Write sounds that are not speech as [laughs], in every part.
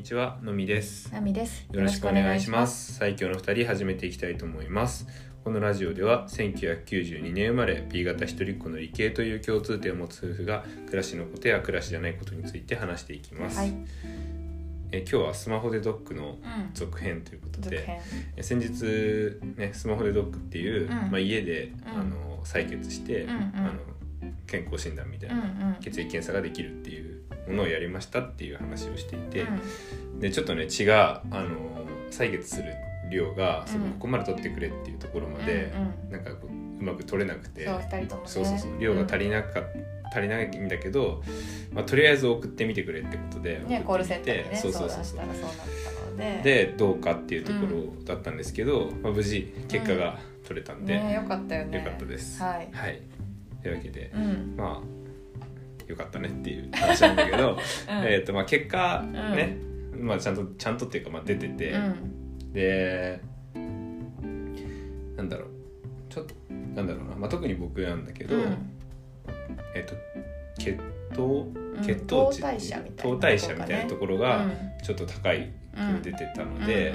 にちは、のみです。ナミです。よろしくお願いしま。す。最強の二人始めていきたいと思います。このラジオでは1992年生まれ B 型一人っ子の理系という共通点を持つ夫婦が暮らしのことや暮らしじゃないことについて話していきます。はい。え今日はスマホでドックのうん。続編ということで、続編。え先日ねスマホでドックっていう、うんまあ家で、んあの採血して、うんうんあの健康診断みたいうんうな、ん。血液検査ができるっていうものをやりましたっていう話をしていて。うんでちょっとね血があの採血する量がそここまで取ってくれっていうところまで、うんなんかこううまく取れなくてそう。そうそうそう量が足りなか足りないんだけど、まあ、とりあえず送ってみてくれってことでねコールセンターにねそう相そうそうそう談したらそうなったので。でどうかっていうところだったんですけど、まあ、無事結果が取れたんで、ねよかったよね。よかったです。はい。はい、というわけで、うん。まあよかったねっていう話なんだけど、[laughs] うん。えーとまあ、結果ね、まあ、ちゃんとちゃんとっていうか、まあ、出てて。うん。でなんだろうちょっとなんだろうな、まあ、特に僕なんだけど、うん。えっと血糖うん。血糖値糖代謝みたいな糖代謝みたいなところがうん。ちょっと高いうん出てたので、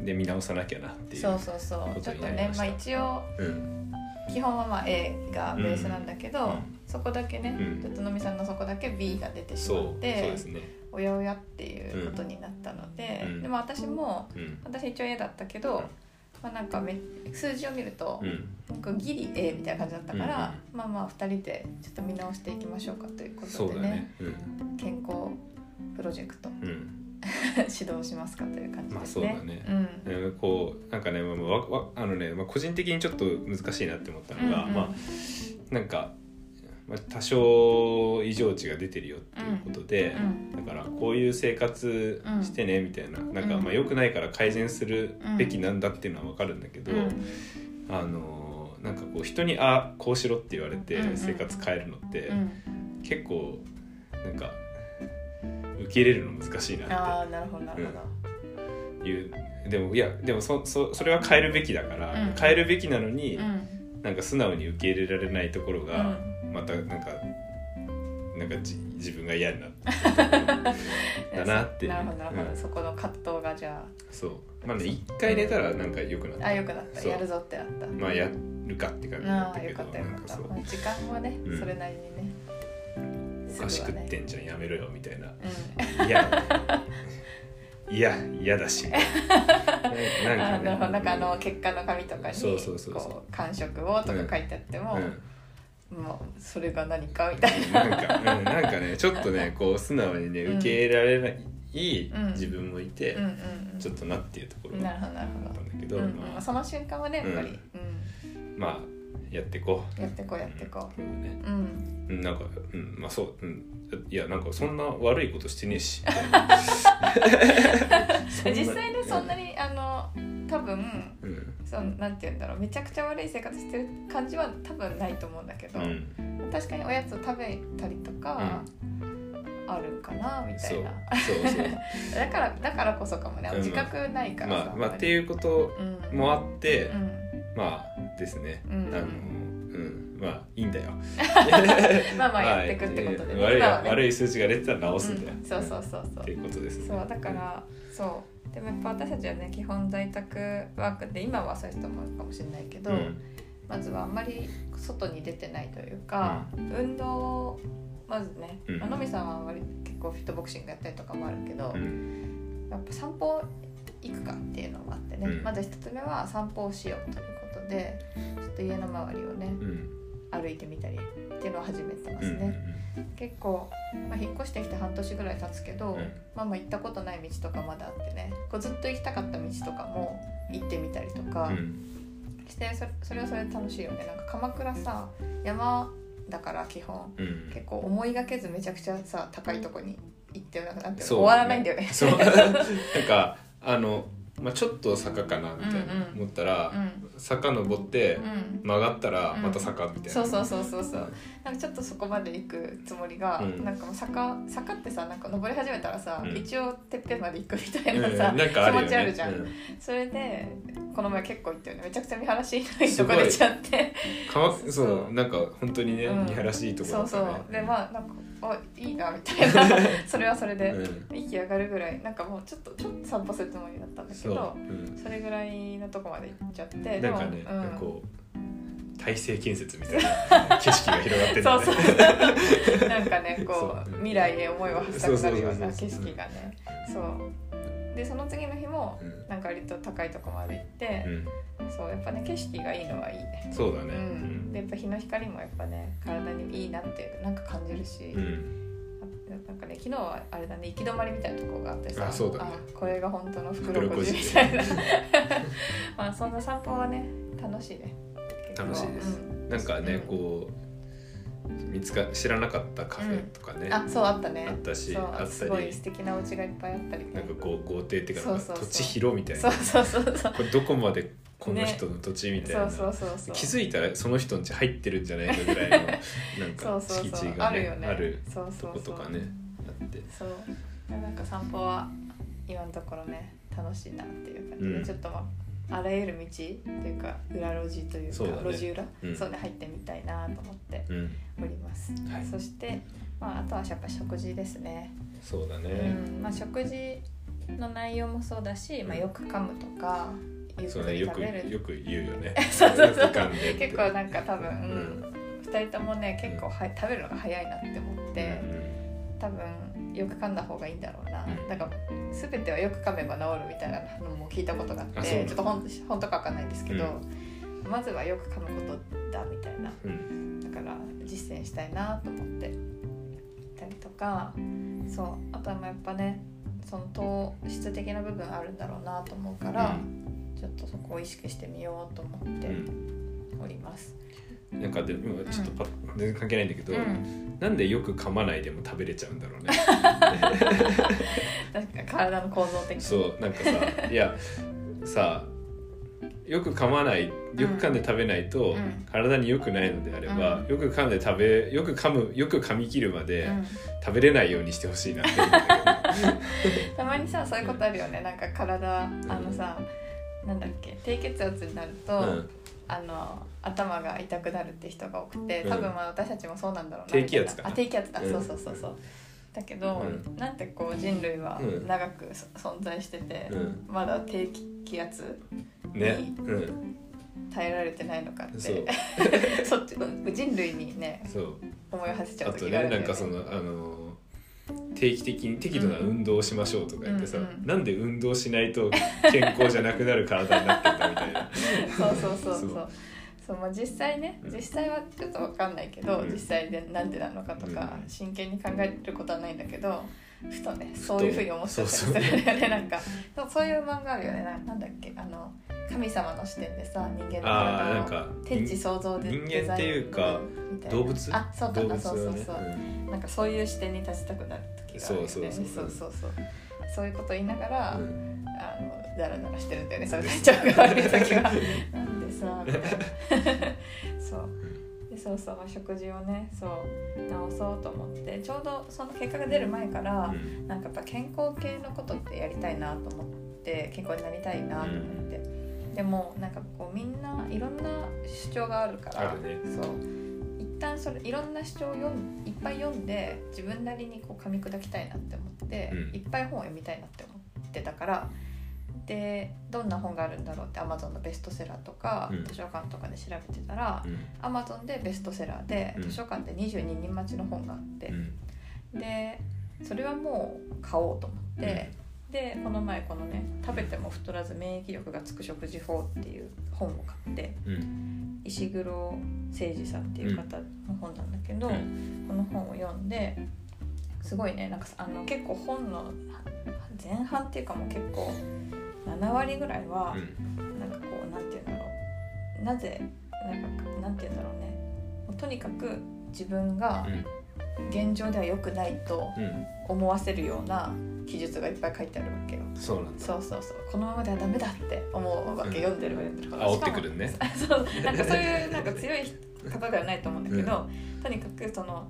で見直さなきゃなっていうそうそうそう。ちょっとねまあ一応うん。基本はまあ A がベースなんだけど、うんそこだけね、うん。ちょっとのみさんのそこだけ B が出てしそうそうまってですね。おやおやっていうことになったので、うん。でも私もうん。私一応 A だったけど、まあ、なんかめ数字を見るとう、ん。なんかギリ A みたいな感じだったから、まあまあ2人でちょっと見直していきましょうかということでねね。うん。健康プロジェクトうん。[laughs] 指導しますかという感じまあですね。そうだね。うん。うんこうなんかね、まあわあのね、まあ、個人的にちょっと難しいなって思ったのが、うんうん。まあなんか、まあ、多少異常値が出てるよっていうことで、うんだからこういう生活してねみたいな,、なんかうん。まあ良くないから改善するべきなんだっていうのは分かるんだけど、うん。あのなんかこう人に「あこうしろ」って言われて生活変えるのって、うん。結構なんか受け入れるの難しいなっああなるほどなるほど。ていうでもいやでもそそそれは変えるべきだから、うん。変えるべきなのに、うん。なんか素直に受け入れられないところが、またなんかなんかじ自分が嫌になってだなって [laughs] なるほどなるほど、うん。そこの葛藤がじゃそう。まあね一回寝たらなんか良くなった。ああよくなった。やるぞってなった。まあやるかって感じだっああよたけどかったよかった。なん。かそうまあ時間はね、うん。それなりにね。お菓子食ってんじゃんやめろよみたいな。うんいや。いや嫌だしな。[laughs] あんかね。なるほど。なんかあの結果の紙とかにそうそうそうそう。こう感触をとか書いてあっても、うんもうそれが何かみたいな。なんか、うん、なんかねちょっとね [laughs] こう素直にね受け入れられないうん。自分もいて、うんうんちょっとなっていうところなだったんだけど、ど。うんうん。まあ、その瞬間はねやっぱり、うまあやっていこう。ん、やってこうやってこう。う。うん。うん。なんか、うん、まあそう、うん、いやなんかそんな悪いことしてねえし。[laughs] 実際ねそんなにあの多分うん。そうなんて言うんだろうめちゃくちゃ悪い生活してる感じは多分ないと思うんだけど、うん。確かにおやつを食べたりとか、あるかなみたいな。そうそう。[laughs] だからだからこそかもねうん。自覚ないからさ、まあまあっていうことうん。もあって、うん。まあですね、うん。あのうん。まあいいんだよ。[laughs] まあまあやっていくってことでね、悪いね。悪い数値が出てたら直すんだよ、うん。そうそうそうそう。っていうことですね。そうだからそうでもやっぱ私たちはね基本在宅ワークで今はそういう人もいるかもしれないけど、うん。まずはあんまり外に出てないというか、運動をまずね、うん。まあのみさんは割結構フィットボクシングやったりとかもあるけど、うん。やっぱ散歩行くかっていうのもあってね、うん。まず一つ目は散歩をしようということでちょっと家の周りをねうん。歩いてみたりっていうのを始めてまうんすね、結構、まあ、引っ越してきて半年ぐらい経つけど、うん。まあまあ行ったことない道とかまだあってね。こうずっと行きたかった道とかも行ってみたりとか、うん。してそれそれはそれで楽しいよね。なんか鎌倉さ山だから基本。うん。結構思いがけずめちゃくちゃさ高いとこに行ってなんかなんて終わらないんだよね。そう。なんかあの、まあ、ちょっと坂かなみたいな思ったら、うん坂登ってうん。曲がったらまた坂みたいな、そうそうそうそうそう。なんかちょっとそこまで行くつもりが、うん。なんかもう坂坂ってさなんか登り始めたらさ、うん。一応てっぺんまで行くみたいうん。なさ、なんかあるよね。気持ちあるじゃん。うん。それでこの前結構行ったよね。めちゃくちゃ見晴らしいのいい。とこ出ちゃって。川そう。そうなんか本当にね、うん。見晴らしいいとこそうそう。でまあなんかあいいなみたいな。[laughs] それはそれで、うん。息上がるぐらい。なんかもうちょっとちょっと散歩するつもりだったんだけそう、ん。それぐらいのとこまで行っちゃってなんかね、うんこう体制建設みたいな景色が広がってるんだそうねそう。[laughs] なんかねこそう。う未来へ思いを馳せたくなるような景色がね。そうでその次の日もうん。なんか割と高いとこまで行って、うん。そうやっぱね景色がいいのはいい。ねそうだね。うん、でやっぱ日の光もやっぱね体にいいなってなんか感じるし、うん、うんなんかね昨日はあれだね行き止まりみたいなとこがあってさ。あそうだね。これが本当の袋小路路みたいな。[laughs] まあそんな散歩はね楽しいね。楽しいです。うん。なんかね、うん。こう見つか知らなかったカフェとかね、あそうあったね。あったしあったり。すごい素敵なお家がいっぱいあったりねな。んかこう豪邸っていうか土地広みたいな。そうそうそうそう。これどこまでこの人の土地みたいな、そうそうそうそう。気づいたらその人ん家入ってるんじゃないかぐらいのなんか敷地がねあるよね。あるそうそうそう。とことかねあって。そう。なんか散歩は今のところね楽しいなっていう感じで、うん。ちょっとまああらゆる道っていうか裏路地というか路地裏、うん。そうね入ってみたいなと思ってうん。おります、はい。そして、まあ、あとはやっぱ食事ですね、そうだね、うん。まあ、食事の内容もそうだし、まあ、よく噛むとかゆっく食べる。よく言うよね。[laughs] そうそうそう。結構なんか多分、ううん。ん、2人ともね結構は食べるのが早いなって思って、多分よく噛んだ方がいいんだろうな、うん。なんか全てはよく噛めば治るみたいなのも聞いたことがあってちょっとほん本当かわかんないんですけど、まずはよく噛むことだみたいな。うん。うんだから実践したいなと思って。行ったりとかそう。あとはまあやっぱねその糖質的な部分あるんだろうなと思うから、ちょっとそこを意識してみようと思っております。なんかでもちょっとパッ全然関係ないんだけど、うん、なんでよく噛まないでも食べれちゃうんだろうね。[laughs] なんか体の構造的に。そうなんかさいやさよく噛まないよく噛んで食べないとうん。体に良くないのであれば、うん。よく噛んで食べよく噛むよく噛み切るまでうん。食べれないようにしてほしいなって [laughs] たまにさそういうことあるよね。なんか体あのさ、なんだっけ低血圧になると、うん、あの頭が痛くなるって人が多くてうん。多分まあ私たちもそうなんだろうな低気圧あ低気圧だ、うん。そうそうそうそう。だけど、うなんてこう人類はうん。長くそ存在してて、うん。まだ低気圧ね、うん、耐えられてないのかって。そ [laughs] っち人類にね思いを馳せちゃう時があるねなんかそのあの定期的に適度な運動をしましょうとか言ってさ、うんうん。なんで運動しないと健康じゃなくなる体になってんだみたいな。そうそうそうそう。そう。まあ、実際ねうん。実際はちょっと分かんないけど、うん。実際でなんでなのかとか、うん。真剣に考えることはないんだけどふとねそういうふうに思っちゃったりするよね。[laughs] なんかそういう漫画あるよね。ななんだっけ？あの神様の視点でさ人間の体をか天地創造で人間デザインっていうかみたいな。動物？あそうか動なそうそう物はね。そう、うん。なんかそういう視点に立ちたくなる時があるよね。そうそうそうそう。そうそうそう。いうこと言いながら、うん。あのダラダラしてるんだよね。それ体調が悪い時はなんでさみたいな。[laughs] そう。でそうそう。食事をねそう直そうと思って。ちょうどその結果が出る前から、うん。なんかやっぱ健康系のことってやりたいなと思って健康になりたいなと思って、でもなんかこうみんないろんな主張があるからね。そう。一旦それいろんな主張を読んいっぱい読んで自分なりにこう噛み砕きたいなって思って、うんいっぱい本を読みたいなって思ってたからでどんな本があるんだろうって Amazon のベストセラーとか、うん図書館とかで調べてたら、うん。Amazon でベストセラーで、うん図書館で22人待ちの本があってう、ん。でそれはもう買おうと思って、でこの前このね「食べても太らず免疫力がつく食事法」っていう本を買ってうん。石黒誠二さんっていう方の本なんだけど、うん。この本を読んですごいねなんかあの結構本の前半っていうかもう結構7割ぐらいはなんかこうなんて言うんだろう。なぜなんかなんて言うんだろうね。とにかく自分が現状では良くないと思わせるような記述がいっぱい書いてあるわけよ。そうなんだ。そうそうそう。このままではダメだって思うわけ、うん読んでる読んでる煽ってくるね。[laughs] そう。なんかそういうなんか強い方ではないと思うんだけど、とにかくその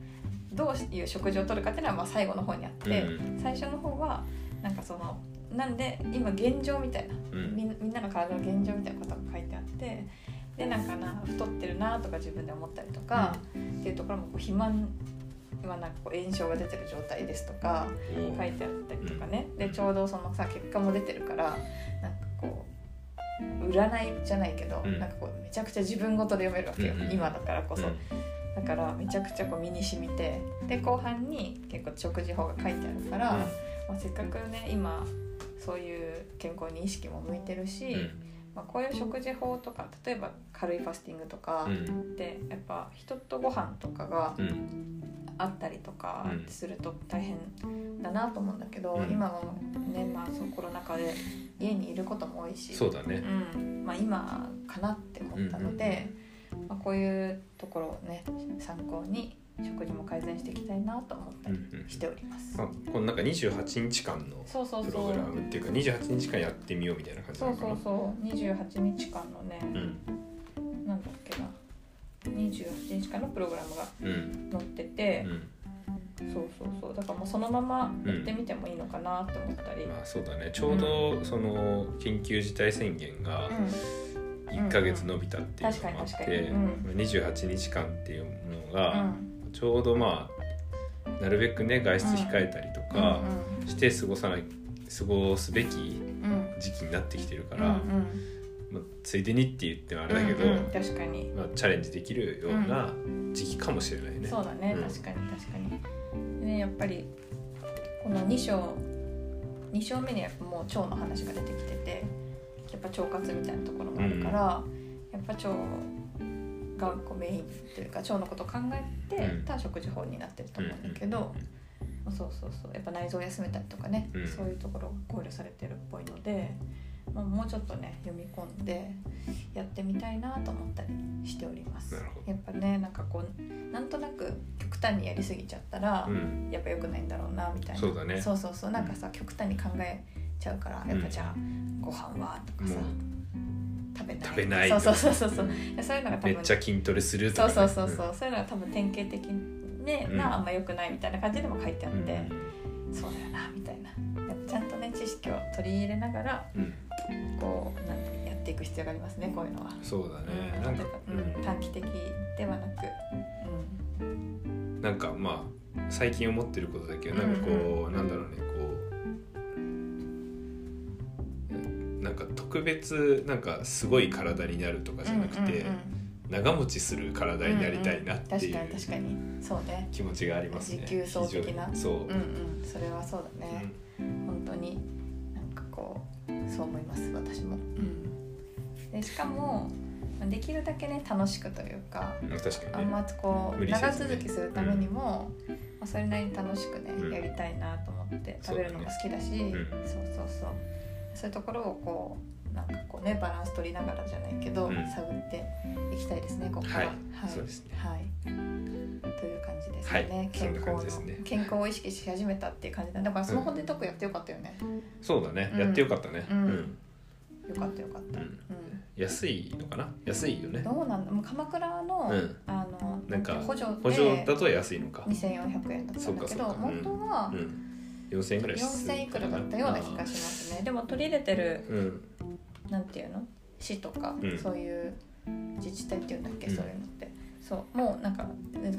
どういう食事をとるかっていうのはまあ最後の方にあって、うん。最初の方はなんかそのなんで今現状みたいな、みんなの体の現状みたいなことが書いてあってでなんかな太ってるなとか自分で思ったりとか、っていうところもこう肥満まあ、なんかこう炎症が出てる状態ですとか書いてあったりとかね、でちょうどそのさ結果も出てるからなんかこう占いじゃないけど、うん、なんかこうめちゃくちゃ自分ごとで読めるわけよ、うん、今だからこそ。だからめちゃくちゃこう身に染みてで後半に結構食事法が書いてあるから、まあ、せっかくね今そういう健康に意識も向いてるし、まあ、こういう食事法とか例えば軽いファスティングとかで、やっぱ人とご飯とかがあったりとかすると大変だなと思うんだけど、うん、今もね、まあ、そのコロナ禍で家にいることも多いしそうだね、うん。まあ、今かなって思ったので、まあ、こういうところをね参考に食事も改善していきたいなと思ったりしております。うんうん、あこのなんか28日間のプログラムっていうか28日間やってみようみたいな感じなのかな。そうそうそう。28日間のね、うん、なんだっけな28日間のプログラムが載ってて、うん、そうそうそう。だからもうそのままやってみてもいいのかなって思ったり、まあそうだね。ちょうどその緊急事態宣言が、1か月延びたっていうのもあって、うん、28日間っていうのが、ちょうどまあなるべくね外出控えたりとかして過ごさない過ごすべき時期になってきてるから、まあ、ついでにって言ってもあれだけど、確かに、まあ、チャレンジできるような時期かもしれないね。そうだね、確かに確かに。ねやっぱりこの2章2章目にやっぱもう腸の話が出てきててやっぱ腸活みたいなところもあるから、やっぱ腸がこうメインというか腸のことを考えてた食事法になってると思うんだけど、うん、そうそうそう。やっぱ内臓を休めたりとかね、うん、そういうところが考慮されてるっぽいので、まあ、もうちょっとね読み込んでやってみたいなと思ったりしております。やっぱねなんかこうなんとなく極端にやりすぎちゃったら、うん、やっぱ良くないんだろうなみたいな。そうだ、ね、そうそうそう。なんかさ極端に考えちゃうからやっぱじゃあご飯はとかさ、食べない。食べないそうそうそうそうそう、うん、そういうのが多分めっちゃ筋トレするとか、ね、そうそうそうそう、うん、そういうのが多分典型的で、うん、なあんまよくないみたいな感じでも書いてあって、そうだよなみたいな識を取り入れながら、こうなんてやっていく必要がありますねこういうのは。そうだね、なんか、うん、短期的ではなく、うん、なんかまあ最近思ってることだけどなんかこう、うんうん、なんだろうねなんか特別なんかすごい体になるとかじゃなくて、長持ちする体になりたいなっていう、確かにそうね。気持ちがありますね。持久走的な。そう、うんうん、それはそうだね、うん、そう思います私も、うん、でしかもできるだけね楽しくというか確かに、ね、あんまこう、長続きするためにも、うん、まあ、それなりに楽しくね、やりたいなと思って食べるのが好きだし、そうそうそう。そういうところをこうなんかこうねバランス取りながらじゃないけど、うん、探っていきたいですねここ。はい、はい、そうですね。はい。という感じですね。はい、健康の、ね、健康を意識し始めたっていう感じだ。だからスマホでトクやってよかったよね。うん、そうだね。やってよかったね。うん。よかったよかった。うん。安いのかな？安いよね。どうなんだ？もう鎌倉の、あのなんか補助補助だと安いのか。二千四百円だったんだけど、本当は。うん4000円ぐらい4000いくらだったような気がしますねでも取り入れてる、うん、なんていうの？市とか、うん、そういう自治体っていうんだっけ、うん、そういうのって。そうもうなんか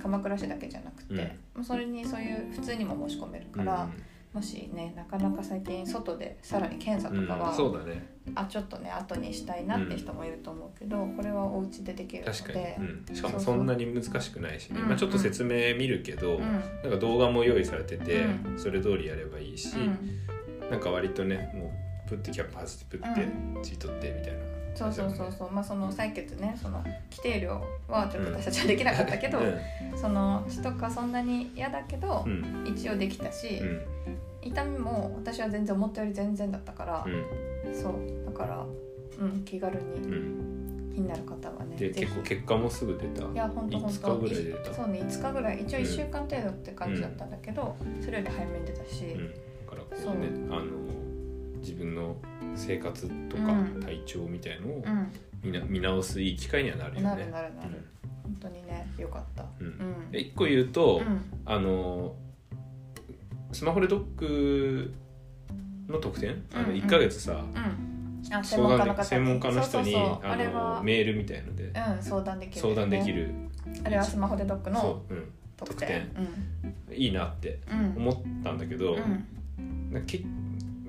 鎌倉市だけじゃなくて、うん、それにそういう普通にも申し込めるから、もしねなかなか最近外でさらに検査とかは、そうだね。あちょっとね後にしたいなって人もいると思うけど、これはお家でできるので。確かに、しかもそんなに難しくないしね。まあ、ちょっと説明見るけど、なんか動画も用意されてて、それ通りやればいいし、うん、なんか割とねもうプッてキャップ外してプッてってみたいな。そうそうそうそう。まあその採血ね。その規定量はちょっと私たちはできなかったけど、その血とかそんなに嫌だけど、一応できたし、痛みも私は全然思ったより全然だったから、うん、そう。だからうん気軽に気になる方はね、で結構結果もすぐ出た。いや本当本当。5日ぐらい出た。そうね5日ぐらい一応1週間程度って感じだったんだけど、それより早めに出たし、だからこうねあの自分の生活とか体調みたいのを見な、見直すいい機会にはなるよね。なるなるなる、本当にねよかった、うん。うん、一個言うと、あのスマホでドックの特典、あの1か月さ、相談で専門家の人にあのメールみたいので、相談できる、相談できるあれはスマホでドックの得点いいなって思ったんだけど、なんかけ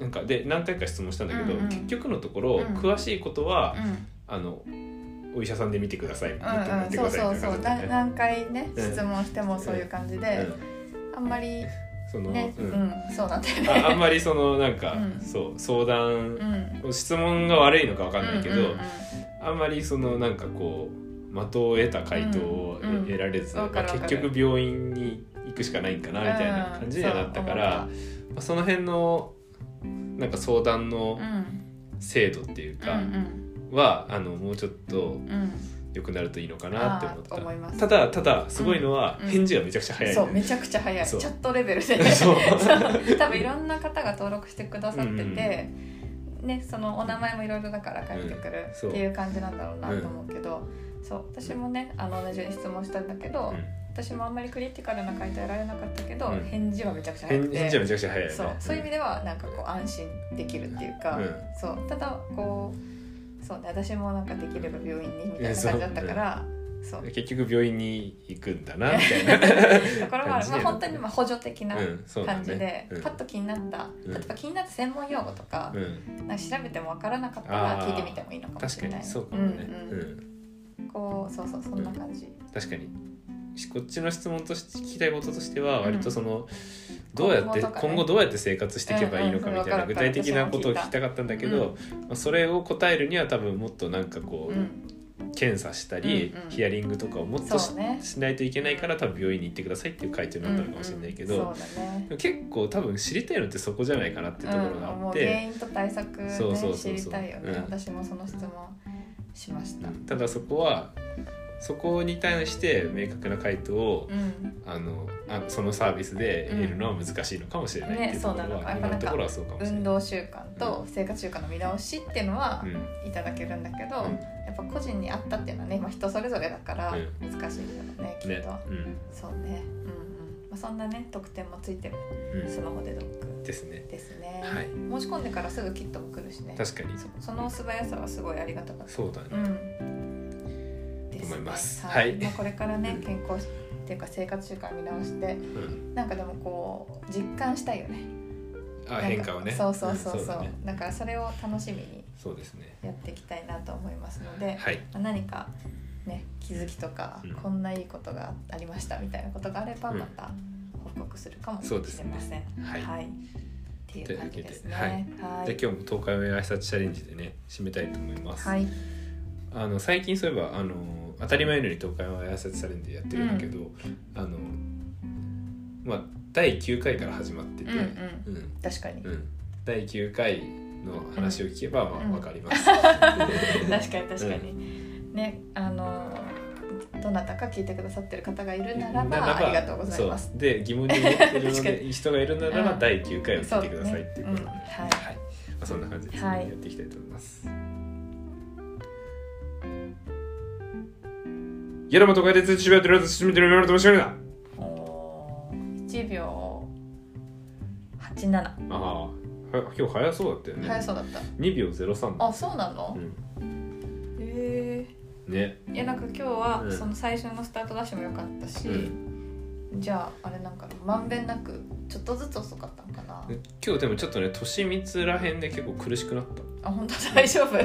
なんかで何回か質問したんだけど、うんうん。結局のところ、うん。詳しいことは、うん。あのお医者さんで見てください、うんうん、そうそうそうなみたいな感じだったね何回ねうん質問してもそういう感じで、あんまりその、ね、ううんん、そうなんだよね。ああんまりそのなんか、うん。そう相談う、ん、質問が悪いのかわかんないけど、うんうんうん。あんまりそのなんかこう的を得た回答を得られず、まあ結局病院に行くしかないんかなみたいな感じにはなったから、まあ、その辺のなんか相談のうんうん制度っていううかんは、あのもうちょっとうん。うん良くなるといいのかなって思っあー思います。たただただすごいのはうん。返事がめちゃくちゃ早い、そうめちゃくちゃ早い。チャットレベルで。[laughs] [laughs] 多分いろんな方が登録してくださってて、ね、そのお名前もいろいろだから返ってくるっていう感じなんだろうなと思うけど、そう私もねあの同じように質問したんだけど、うん私もあんまりクリティカルな回答やられなかったけど、うん。返事はめちゃくちゃ早くて。返返事はめちゃくちゃ早いよね。そう。そういう意味ではなんかこう安心できるっていうか、うん。そう。ただこうそうね私もなんかできれば病院にみたいな感じだったからそう。結局病院に行くんだなみたいな。[laughs] ところが、まあ、本当にまあ補助的なうんそうだね。感じで、うん。パッと気になった、うん。例えば気になった専門用語とか,、うん。なんか調べても分からなかったら聞いてみてもいいのかもしれない。確かにそうかもね、うんうんこうそうそうそんな感じ、確かに。しこっちの質問として聞きたいこととしてはうん。割とその、どうやって今後どうやって生活していけばいいのかみたいな具体的なことを聞きたかったんだけど、まあ、それを答えるには多分もっとなんかこう、うん。検査したり、ヒアリングとかをもっとし,、ないといけないから多分病院に行ってくださいっていう回答になったのかもしれないけど、結構多分知りたいのってそこじゃないかなっていうところがうん、あって、因と対策知りたいよね、うん。私もその質問しました、ただそこはそこに対して明確な回答を、うん。あのあそのサービスで得るのは難しいのかもしれないっていうところは、ねそうなの。今のところはそうかもしれない。運動習慣と生活習慣の見直しっていうのはうん。いただけるんだけど、うん。やっぱ個人に合ったっていうのはね、まあ、人それぞれだからう難しいんだろうね、きっねと、うん。そうね。うんうん、まあ、そんなね特典もついてるうん。スマホでドックですね。ですね、はい。申し込んでからすぐキットも来るしね。確かに。そその素早さはすごいありがたかった。そうだね、うんですね。思います。はい。はい。まあ、これからねうん。健康っていうか生活習慣見直してうん。なんかでもこう実感したいよね。あ変化をね。そうそうそうそう,、んだね。だからそれを楽しみにそうですね。やっていきたいなと思いますので、はい。まあ何かね気づきとか、うん。こんないいことがありましたみたいなことがあればうん。また報告するかもしれません、はい。っていう感じですね。はい。で今日も東海オンエア挨拶チャレンジでね締めたいと思います、はい。あの最近そういえばあの当たり前のように東海オンエア挨拶チャレンジやってるんだけど、あのまあ第9回から始まってて、うんうん。うん。確かに、うん。第9回の話を聞けば、まあ、うん。わかります、確かに確かに、ねあのどなたか聞いてくださってる方がいるならばありがとうございます。で疑問に思ってる [laughs] 人がいるならば、うん。第9回を聞いてくださいっていうことで、ね。うん。はい。まあ、そんな感じでやっていきたいと思います。やらまとかで通知しばやってるやつ進めてるようなとしなおー1秒87ああは今日早そうだったよね早そうだった2秒03あそうなの、うんへねいやなんか今日はその最初のスタートダッシュも良かったし、うじゃああれなんかまんべんなくちょっとずつ遅かったのかな今日でもちょっとね年光らへんで結構苦しくなったあ本当大丈夫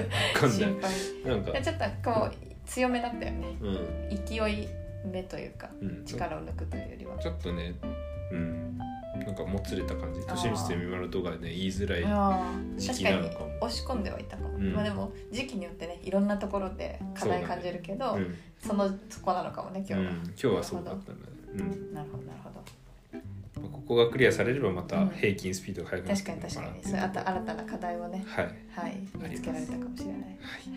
心配なんかいやちょっとこう強めだったよね。うん。勢い目というかうん。力を抜くというよりは。ちょっとねうん。なんかもつれた感じ。年光とみまるとかね言いづらい時確かに期なのかも。押し込んではいたかも、うん。まあでも時期によってねいろんなところで課題感じるけどそ,、うん。のそこなのかもね今日は、うん、今日はそうだったんだね、うん。なるほどなるほど。まあここがクリアされればまたうん。平均スピードが速くなって確かに確かに。そうれあた新たな課題をねはい、はい見つけられたかもしれない。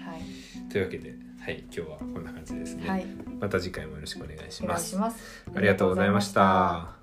はい。というわけで、はい、今日はこんな感じですね、はい、また次回もよろしくお願いします。ありがとうございました